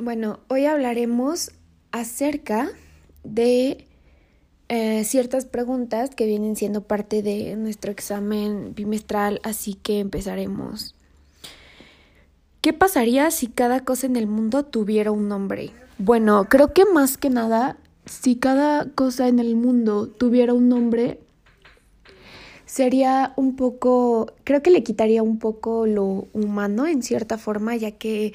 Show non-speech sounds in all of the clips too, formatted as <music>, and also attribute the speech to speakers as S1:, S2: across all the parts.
S1: Bueno, hoy hablaremos acerca de eh, ciertas preguntas que vienen siendo parte de nuestro examen bimestral, así que empezaremos. ¿Qué pasaría si cada cosa en el mundo tuviera un nombre? Bueno, creo que más que nada, si cada cosa en el mundo tuviera un nombre, sería un poco, creo que le quitaría un poco lo humano en cierta forma, ya que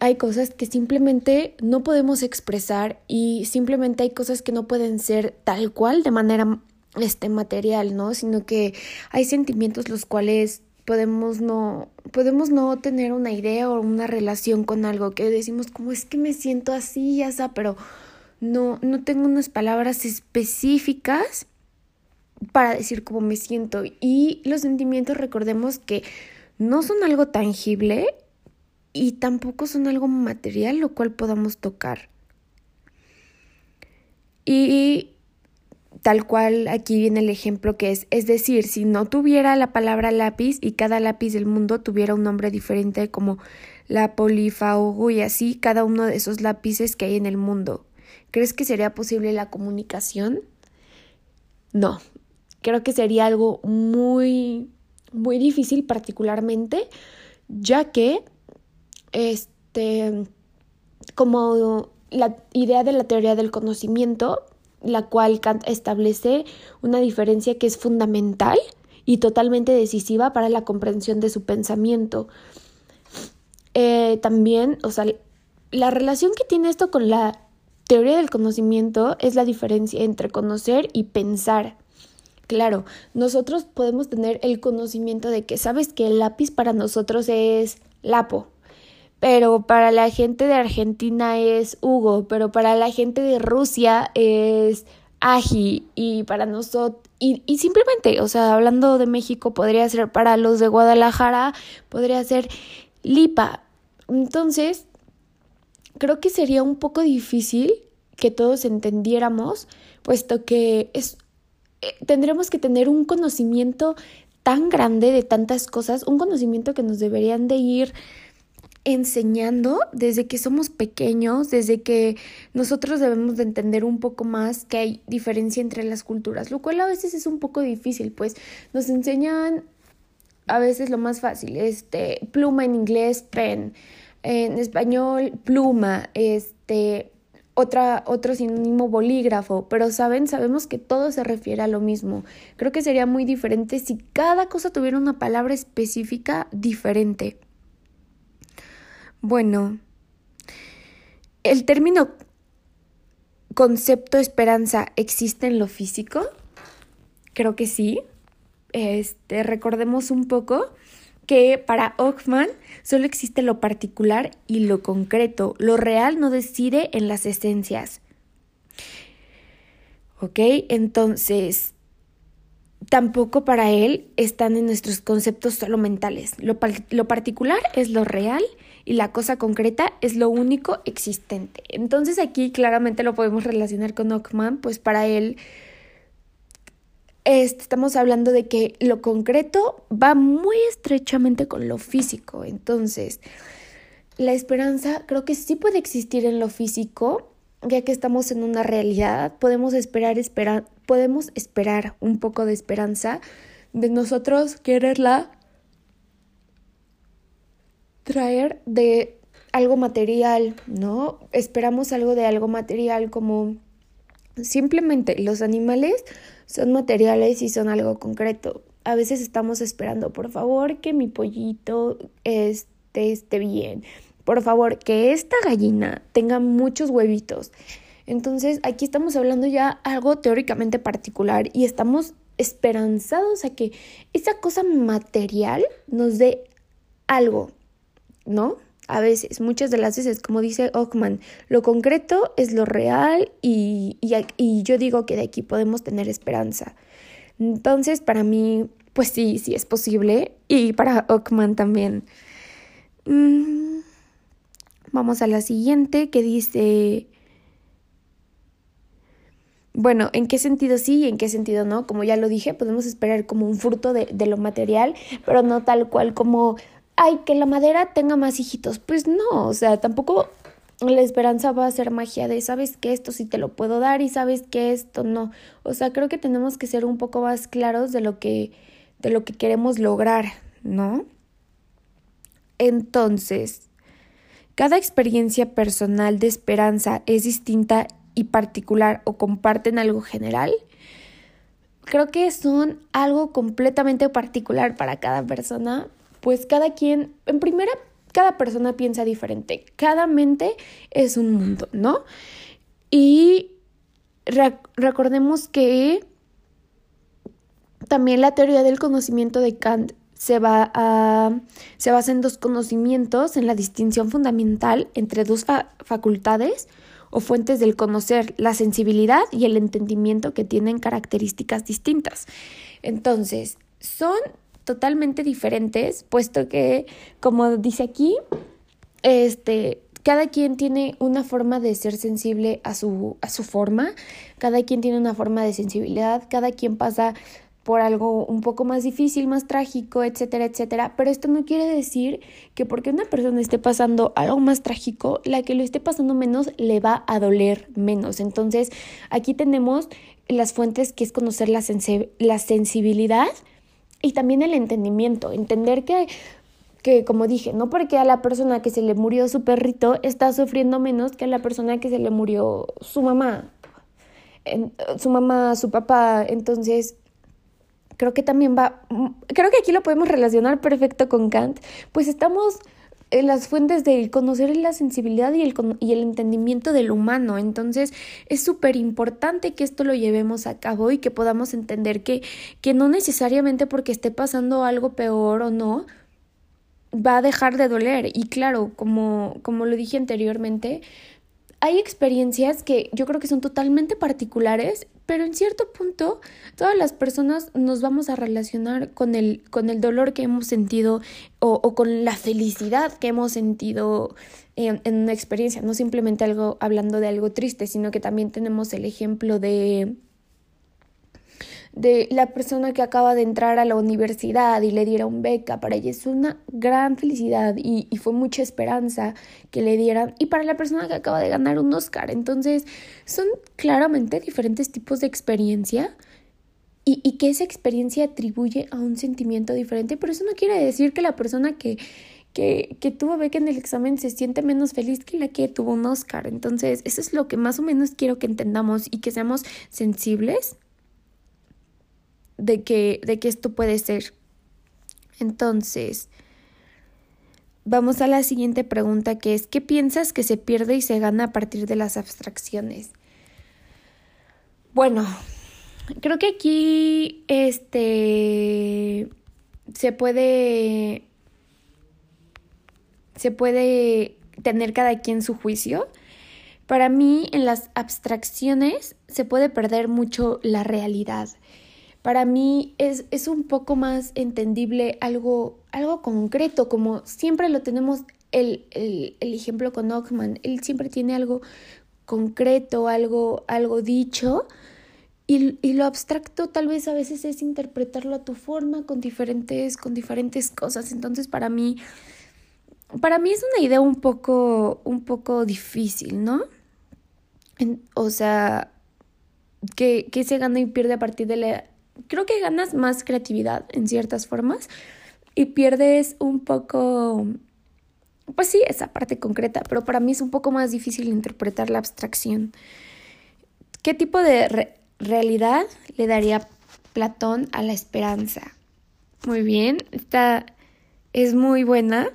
S1: hay cosas que simplemente no podemos expresar y simplemente hay cosas que no pueden ser tal cual de manera este material, ¿no? Sino que hay sentimientos los cuales podemos no podemos no tener una idea o una relación con algo que decimos como es que me siento así ya sea, pero no no tengo unas palabras específicas para decir cómo me siento y los sentimientos recordemos que no son algo tangible y tampoco son algo material lo cual podamos tocar. Y tal cual aquí viene el ejemplo que es, es decir, si no tuviera la palabra lápiz y cada lápiz del mundo tuviera un nombre diferente como la polifago y así cada uno de esos lápices que hay en el mundo, ¿crees que sería posible la comunicación? No, creo que sería algo muy, muy difícil particularmente, ya que este, como la idea de la teoría del conocimiento, la cual establece una diferencia que es fundamental y totalmente decisiva para la comprensión de su pensamiento. Eh, también, o sea, la relación que tiene esto con la teoría del conocimiento es la diferencia entre conocer y pensar. Claro, nosotros podemos tener el conocimiento de que sabes que el lápiz para nosotros es lapo, pero para la gente de Argentina es Hugo, pero para la gente de Rusia es Aji y para nosotros y, simplemente, o sea, hablando de México podría ser para los de Guadalajara, podría ser Lipa. Entonces, creo que sería un poco difícil que todos entendiéramos, puesto que es eh, tendremos que tener un conocimiento tan grande de tantas cosas, un conocimiento que nos deberían de ir enseñando desde que somos pequeños, desde que nosotros debemos de entender un poco más que hay diferencia entre las culturas, lo cual a veces es un poco difícil, pues nos enseñan a veces lo más fácil, este pluma en inglés, pen, en español pluma, este otra, otro sinónimo bolígrafo, pero saben, sabemos que todo se refiere a lo mismo. Creo que sería muy diferente si cada cosa tuviera una palabra específica diferente. Bueno, el término concepto esperanza existe en lo físico. Creo que sí. Este, recordemos un poco que para Ockman solo existe lo particular y lo concreto. Lo real no decide en las esencias. ¿Ok? Entonces, tampoco para él están en nuestros conceptos solo mentales. Lo, lo particular es lo real y la cosa concreta es lo único existente. Entonces aquí claramente lo podemos relacionar con Ockman, pues para él estamos hablando de que lo concreto va muy estrechamente con lo físico. Entonces, la esperanza creo que sí puede existir en lo físico, ya que estamos en una realidad, podemos esperar, esperar, podemos esperar un poco de esperanza de nosotros quererla traer de algo material, ¿no? Esperamos algo de algo material como simplemente los animales son materiales y son algo concreto. A veces estamos esperando, por favor, que mi pollito esté, esté bien. Por favor, que esta gallina tenga muchos huevitos. Entonces, aquí estamos hablando ya algo teóricamente particular y estamos esperanzados a que esa cosa material nos dé algo, ¿no? A veces, muchas de las veces, como dice Ockman, lo concreto es lo real y, y, yo digo que de aquí podemos tener esperanza. Entonces, para mí, pues sí, sí es posible y para Ockman también. Mm, vamos a la siguiente que dice... Bueno, ¿en qué sentido sí y en qué sentido no? Como ya lo dije, podemos esperar como un fruto de, de lo material, pero no tal cual como ay, que la madera tenga más hijitos. Pues no, o sea, tampoco la esperanza va a ser magia de sabes que esto sí te lo puedo dar y sabes que esto no. O sea, creo que tenemos que ser un poco más claros de lo que de lo que queremos lograr, ¿no? Entonces, cada experiencia personal de esperanza es distinta y particular o comparten algo general. Creo que son algo completamente particular para cada persona, pues cada quien, en primera cada persona piensa diferente, cada mente es un mundo, ¿no? Y recordemos que también la teoría del conocimiento de Kant se, va a, se basa en dos conocimientos, en la distinción fundamental entre dos facultades o fuentes del conocer, la sensibilidad y el entendimiento que tienen características distintas. Entonces, son totalmente diferentes, puesto que, como dice aquí, este, cada quien tiene una forma de ser sensible a su, a su forma, cada quien tiene una forma de sensibilidad, cada quien pasa por algo un poco más difícil, más trágico, etcétera, etcétera. Pero esto no quiere decir que porque una persona esté pasando algo más trágico, la que lo esté pasando menos le va a doler menos. Entonces, aquí tenemos las fuentes que es conocer la, la sensibilidad y también el entendimiento, entender que, que, como dije, no porque a la persona que se le murió su perrito está sufriendo menos que a la persona que se le murió su mamá, su mamá, su papá, entonces creo que también va, creo que aquí lo podemos relacionar perfecto con Kant, pues estamos las fuentes del conocer la sensibilidad y el, y el entendimiento del humano. Entonces es súper importante que esto lo llevemos a cabo y que podamos entender que, que no necesariamente porque esté pasando algo peor o no, va a dejar de doler. Y claro, como, como lo dije anteriormente, hay experiencias que yo creo que son totalmente particulares, pero en cierto punto todas las personas nos vamos a relacionar con el, con el dolor que hemos sentido o, con la felicidad que hemos sentido en, en, una experiencia, no simplemente algo hablando de algo triste, sino que también tenemos el ejemplo de de la persona que acaba de entrar a la universidad y le dieron beca, para ella es una gran felicidad y, y, fue mucha esperanza que le dieran. Y para la persona que acaba de ganar un Oscar, entonces son claramente diferentes tipos de experiencia y, y que esa experiencia atribuye a un sentimiento diferente, pero eso no quiere decir que la persona que, que, que, tuvo beca en el examen se siente menos feliz que la que tuvo un Oscar. Entonces, eso es lo que más o menos quiero que entendamos y que seamos sensibles de que, de que esto puede ser. Entonces, vamos a la siguiente pregunta que es, ¿qué piensas que se pierde y se gana a partir de las abstracciones? Bueno, creo que aquí este se puede se puede tener cada quien su juicio. Para mí en las abstracciones se puede perder mucho la realidad para mí es, es un poco más entendible algo, algo concreto, como siempre lo tenemos el, el, el ejemplo con Ockman, él siempre tiene algo concreto, algo, algo dicho, y, y, lo abstracto tal vez a veces es interpretarlo a tu forma con diferentes, con diferentes cosas. Entonces para mí, para mí es una idea un poco, un poco difícil, ¿no? o sea, que, que se gana y pierde a partir de la creo que ganas más creatividad en ciertas formas y pierdes un poco, pues sí, esa parte concreta, pero para mí es un poco más difícil interpretar la abstracción. ¿Qué tipo de realidad le daría Platón a la esperanza? Muy bien, esta es muy buena.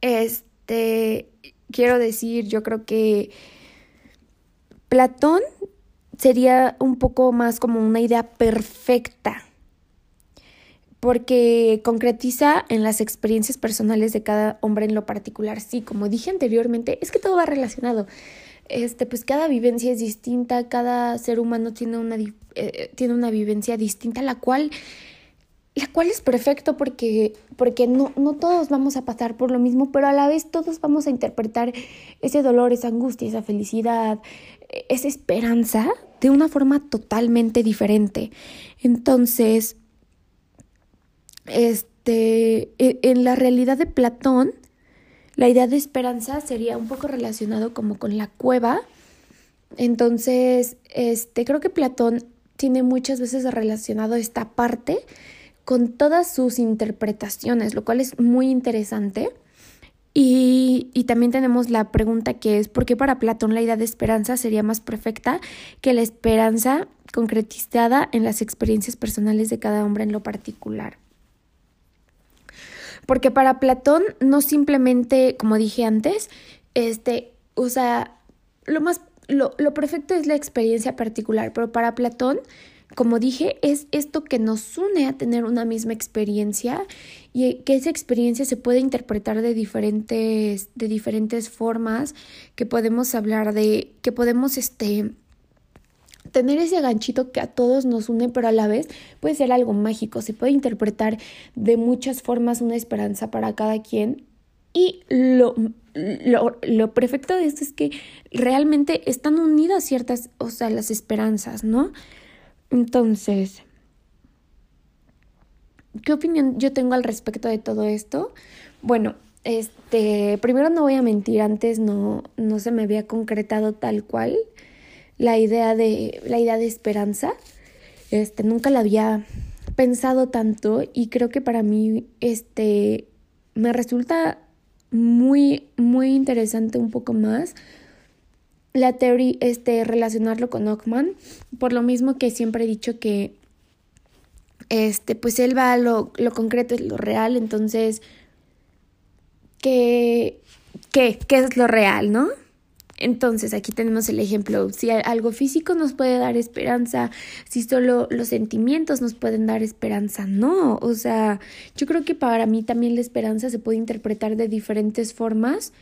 S1: Este, quiero decir, yo creo que Platón sería un poco más como una idea perfecta, porque concretiza en las experiencias personales de cada hombre en lo particular. Sí, como dije anteriormente, es que todo va relacionado. Este, pues cada vivencia es distinta, cada ser humano tiene una, eh, tiene una vivencia distinta, la cual, la cual es perfecto porque, porque no, no todos vamos a pasar por lo mismo, pero a la vez todos vamos a interpretar ese dolor, esa angustia, esa felicidad, esa esperanza de una forma totalmente diferente. Entonces, este, e, en la realidad de Platón, La idea de esperanza sería un poco relacionado como con la cueva. Entonces, este, creo que Platón tiene muchas veces relacionado esta parte con todas sus interpretaciones, lo cual es muy interesante. Y, también tenemos la pregunta que es, ¿por qué para Platón la idea de esperanza sería más perfecta que la esperanza concretizada en las experiencias personales de cada hombre en lo particular? Porque para Platón no simplemente, como dije antes, este, o sea, lo más, lo, lo perfecto es la experiencia particular, pero para Platón como dije, es esto que nos une a tener una misma experiencia y que esa experiencia se puede interpretar de diferentes, de diferentes formas, que podemos hablar de, que podemos este, tener ese ganchito que a todos nos une, pero a la vez puede ser algo mágico, se puede interpretar de muchas formas una esperanza para cada quien. Y lo, lo, lo perfecto de esto es que realmente están unidas ciertas, o sea, las esperanzas, ¿no? Entonces, ¿qué opinión yo tengo al respecto de todo esto? Bueno, este, primero no voy a mentir, antes no, no se me había concretado tal cual la idea de, la idea de esperanza. Este, nunca la había pensado tanto y creo que para mí, este, me resulta muy, muy interesante un poco más la teoría, este, relacionarlo con Ockman, por lo mismo que siempre he dicho que, este, pues él va a lo, lo concreto, es lo real, entonces, ¿qué, qué, qué es lo real, no? Entonces aquí tenemos el ejemplo, si algo físico nos puede dar esperanza, si solo los sentimientos nos pueden dar esperanza, no, o sea, yo creo que para mí también la esperanza se puede interpretar de diferentes formas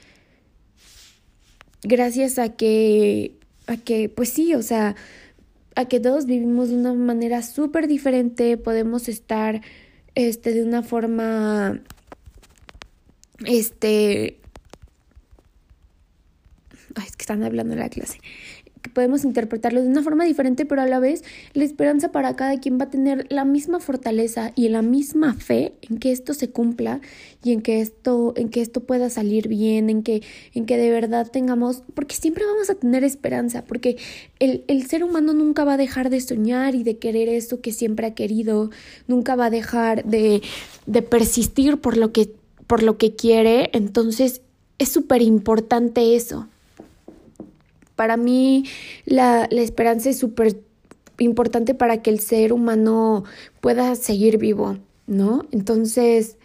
S1: gracias a que, a que, pues sí, o sea, a que todos vivimos de una manera súper diferente, podemos estar, este, de una forma, este, ay, es que están hablando en la clase, que podemos interpretarlo de una forma diferente, pero a la vez la esperanza para cada quien va a tener la misma fortaleza y la misma fe en que esto se cumpla y en que esto, en que esto pueda salir bien, en que, en que de verdad tengamos, porque siempre vamos a tener esperanza, porque el, el ser humano nunca va a dejar de soñar y de querer esto que siempre ha querido, nunca va a dejar de, de persistir por lo que, por lo que quiere, entonces es súper importante eso. Para mí la, la esperanza es súper importante para que el ser humano pueda seguir vivo, ¿no? Entonces,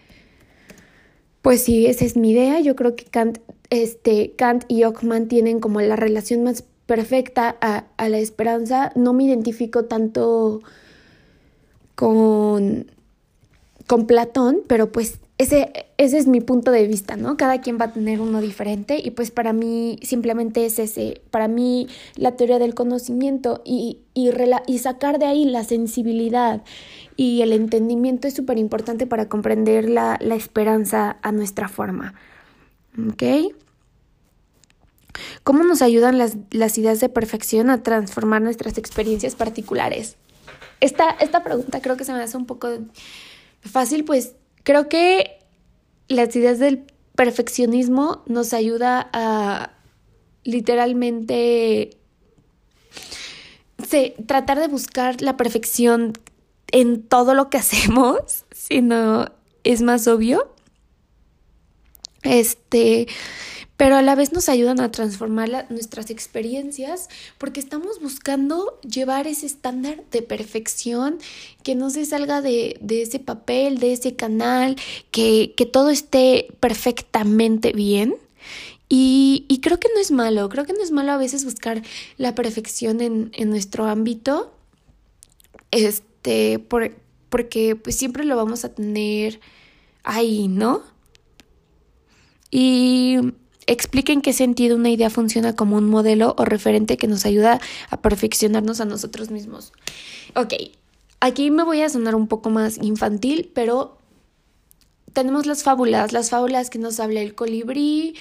S1: pues sí, esa es mi idea. Yo creo que Kant, este, Kant y Ockman tienen como la relación más perfecta a, a la esperanza. No me identifico tanto con, con Platón, pero pues ese, ese es mi punto de vista, ¿no? Cada quien va a tener uno diferente y pues para mí simplemente es ese, para mí la teoría del conocimiento y, y, y sacar de ahí la sensibilidad y el entendimiento es súper importante para comprender la, la esperanza a nuestra forma, ¿ok? ¿Cómo nos ayudan las, las ideas de perfección a transformar nuestras experiencias particulares? Esta, esta pregunta creo que se me hace un poco fácil, pues Creo que las ideas del perfeccionismo nos ayuda a literalmente tratar de buscar la perfección en todo lo que <laughs> hacemos, si no es más obvio. Este, pero a la vez nos ayudan a transformar nuestras experiencias porque estamos buscando llevar ese estándar de perfección, que no se salga de, de ese papel, de ese canal, que, que todo esté perfectamente bien. Y, y, creo que no es malo, creo que no es malo a veces buscar la perfección en, en nuestro ámbito, este, por, porque pues siempre lo vamos a tener ahí, ¿no? Y Explica en qué sentido una idea funciona como un modelo o referente que nos ayuda a perfeccionarnos a nosotros mismos. Ok, aquí me voy a sonar un poco más infantil, pero tenemos las fábulas, las fábulas que nos habla el colibrí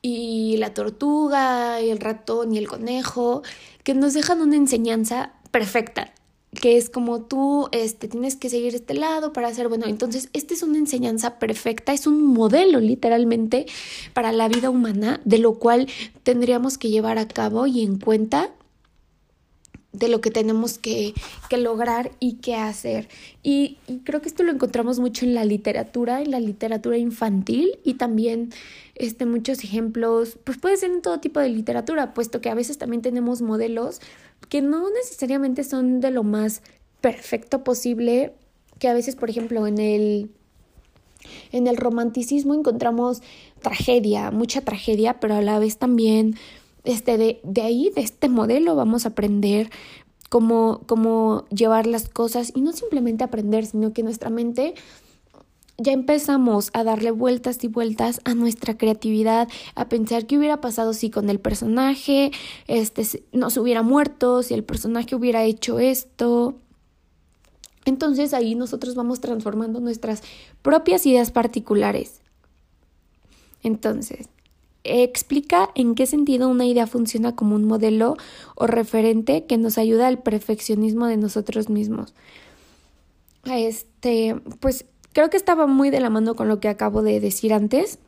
S1: y la tortuga y el ratón y el conejo, que nos dejan una enseñanza perfecta, que es como tú este, tienes que seguir este lado para hacer bueno. Entonces, esta es una enseñanza perfecta, es un modelo literalmente para la vida humana, de lo cual tendríamos que llevar a cabo y en cuenta de lo que tenemos que, que lograr y que hacer. Y, y, creo que esto lo encontramos mucho en la literatura, en la literatura infantil y también este, muchos ejemplos, pues puede ser en todo tipo de literatura, puesto que a veces también tenemos modelos que no necesariamente son de lo más perfecto posible, que a veces, por ejemplo, en el en el romanticismo encontramos tragedia, mucha tragedia, pero a la vez también este, de, de ahí, de este modelo, vamos a aprender cómo, cómo llevar las cosas y no simplemente aprender, sino que nuestra mente ya empezamos a darle vueltas y vueltas a nuestra creatividad, a pensar qué hubiera pasado si con el personaje este no se hubiera muerto, si el personaje hubiera hecho esto. Entonces ahí nosotros vamos transformando nuestras propias ideas particulares. Entonces, explica en qué sentido una idea funciona como un modelo o referente que nos ayuda al perfeccionismo de nosotros mismos. Este, pues Creo que estaba muy de la mano con lo que acabo de decir antes.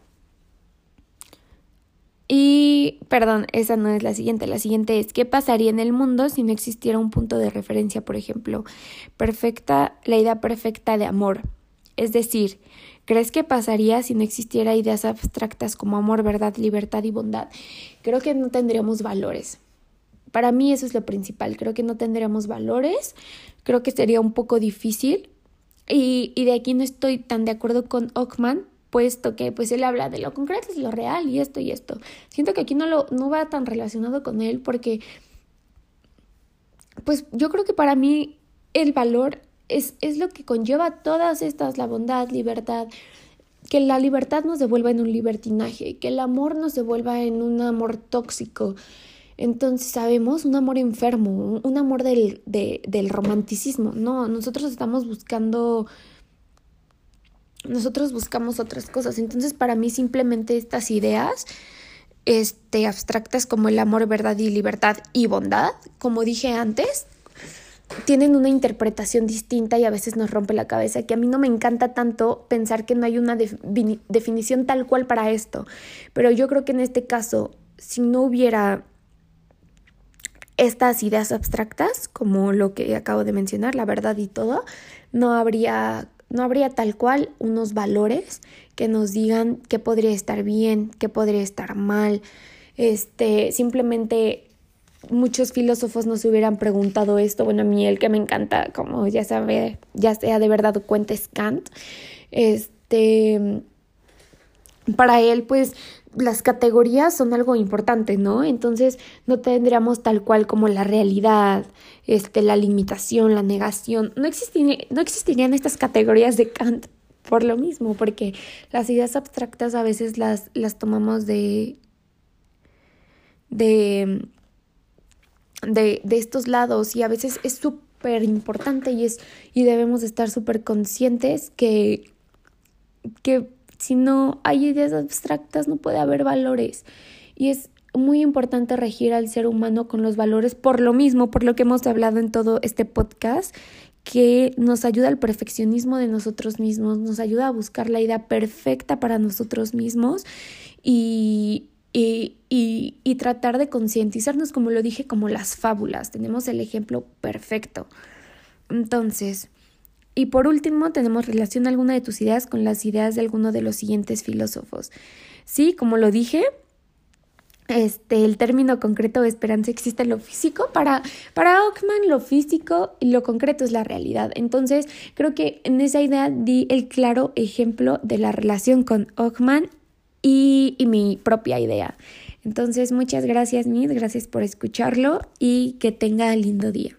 S1: Y, perdón, esa no es la siguiente. La siguiente es, ¿qué pasaría en el mundo si no existiera un punto de referencia, por ejemplo? Perfecta, la idea perfecta de amor. Es decir, ¿crees que pasaría si no existiera ideas abstractas como amor, verdad, libertad y bondad? Creo que no tendríamos valores. Para mí eso es lo principal. Creo que no tendríamos valores. Creo que sería un poco difícil y, y de aquí no estoy tan de acuerdo con Ockman, puesto que pues él habla de lo concreto es lo real y esto y esto. Siento que aquí no lo no va tan relacionado con él porque pues yo creo que para mí el valor es, es lo que conlleva todas estas, la bondad, libertad, que la libertad nos devuelva en un libertinaje, que el amor nos devuelva en un amor tóxico, entonces sabemos un amor enfermo, un amor del, del romanticismo. No, nosotros estamos buscando nosotros buscamos otras cosas. Entonces, para mí simplemente estas ideas este abstractas como el amor, verdad y libertad y bondad, como dije antes, tienen una interpretación distinta y a veces nos rompe la cabeza, que a mí no me encanta tanto pensar que no hay una definición tal cual para esto, pero yo creo que en este caso, si no hubiera estas ideas abstractas, como lo que acabo de mencionar, la verdad y todo, no habría, no habría tal cual unos valores que nos digan qué podría estar bien, qué podría estar mal. Este, simplemente muchos filósofos nos hubieran preguntado esto. Bueno, a mí el que me encanta, como ya sabe, ya sea de verdad cuenta es Kant. Este, para él, pues las categorías son algo importante, ¿no? Entonces no tendríamos tal cual como la realidad, este, la limitación, la negación. No, no existirían estas categorías de Kant por lo mismo, porque las ideas abstractas a veces las, las tomamos de, de, de, de estos lados y a veces es súper importante y, es, y debemos estar súper conscientes que, que si no hay ideas abstractas, no puede haber valores. Y es muy importante regir al ser humano con los valores por lo mismo, por lo que hemos hablado en todo este podcast, que nos ayuda al perfeccionismo de nosotros mismos, nos ayuda a buscar la idea perfecta para nosotros mismos y, y, y, y tratar de concientizarnos, como lo dije, como las fábulas. Tenemos el ejemplo perfecto. Entonces, y por último, tenemos relación alguna de tus ideas con las ideas de alguno de los siguientes filósofos. Sí, como lo dije, este, el término concreto de esperanza existe en lo físico. Para, para Ockman, lo físico y lo concreto es la realidad. Entonces, creo que en esa idea di el claro ejemplo de la relación con Ockman y, y mi propia idea. Entonces, muchas gracias, Mid, gracias por escucharlo y que tenga lindo día.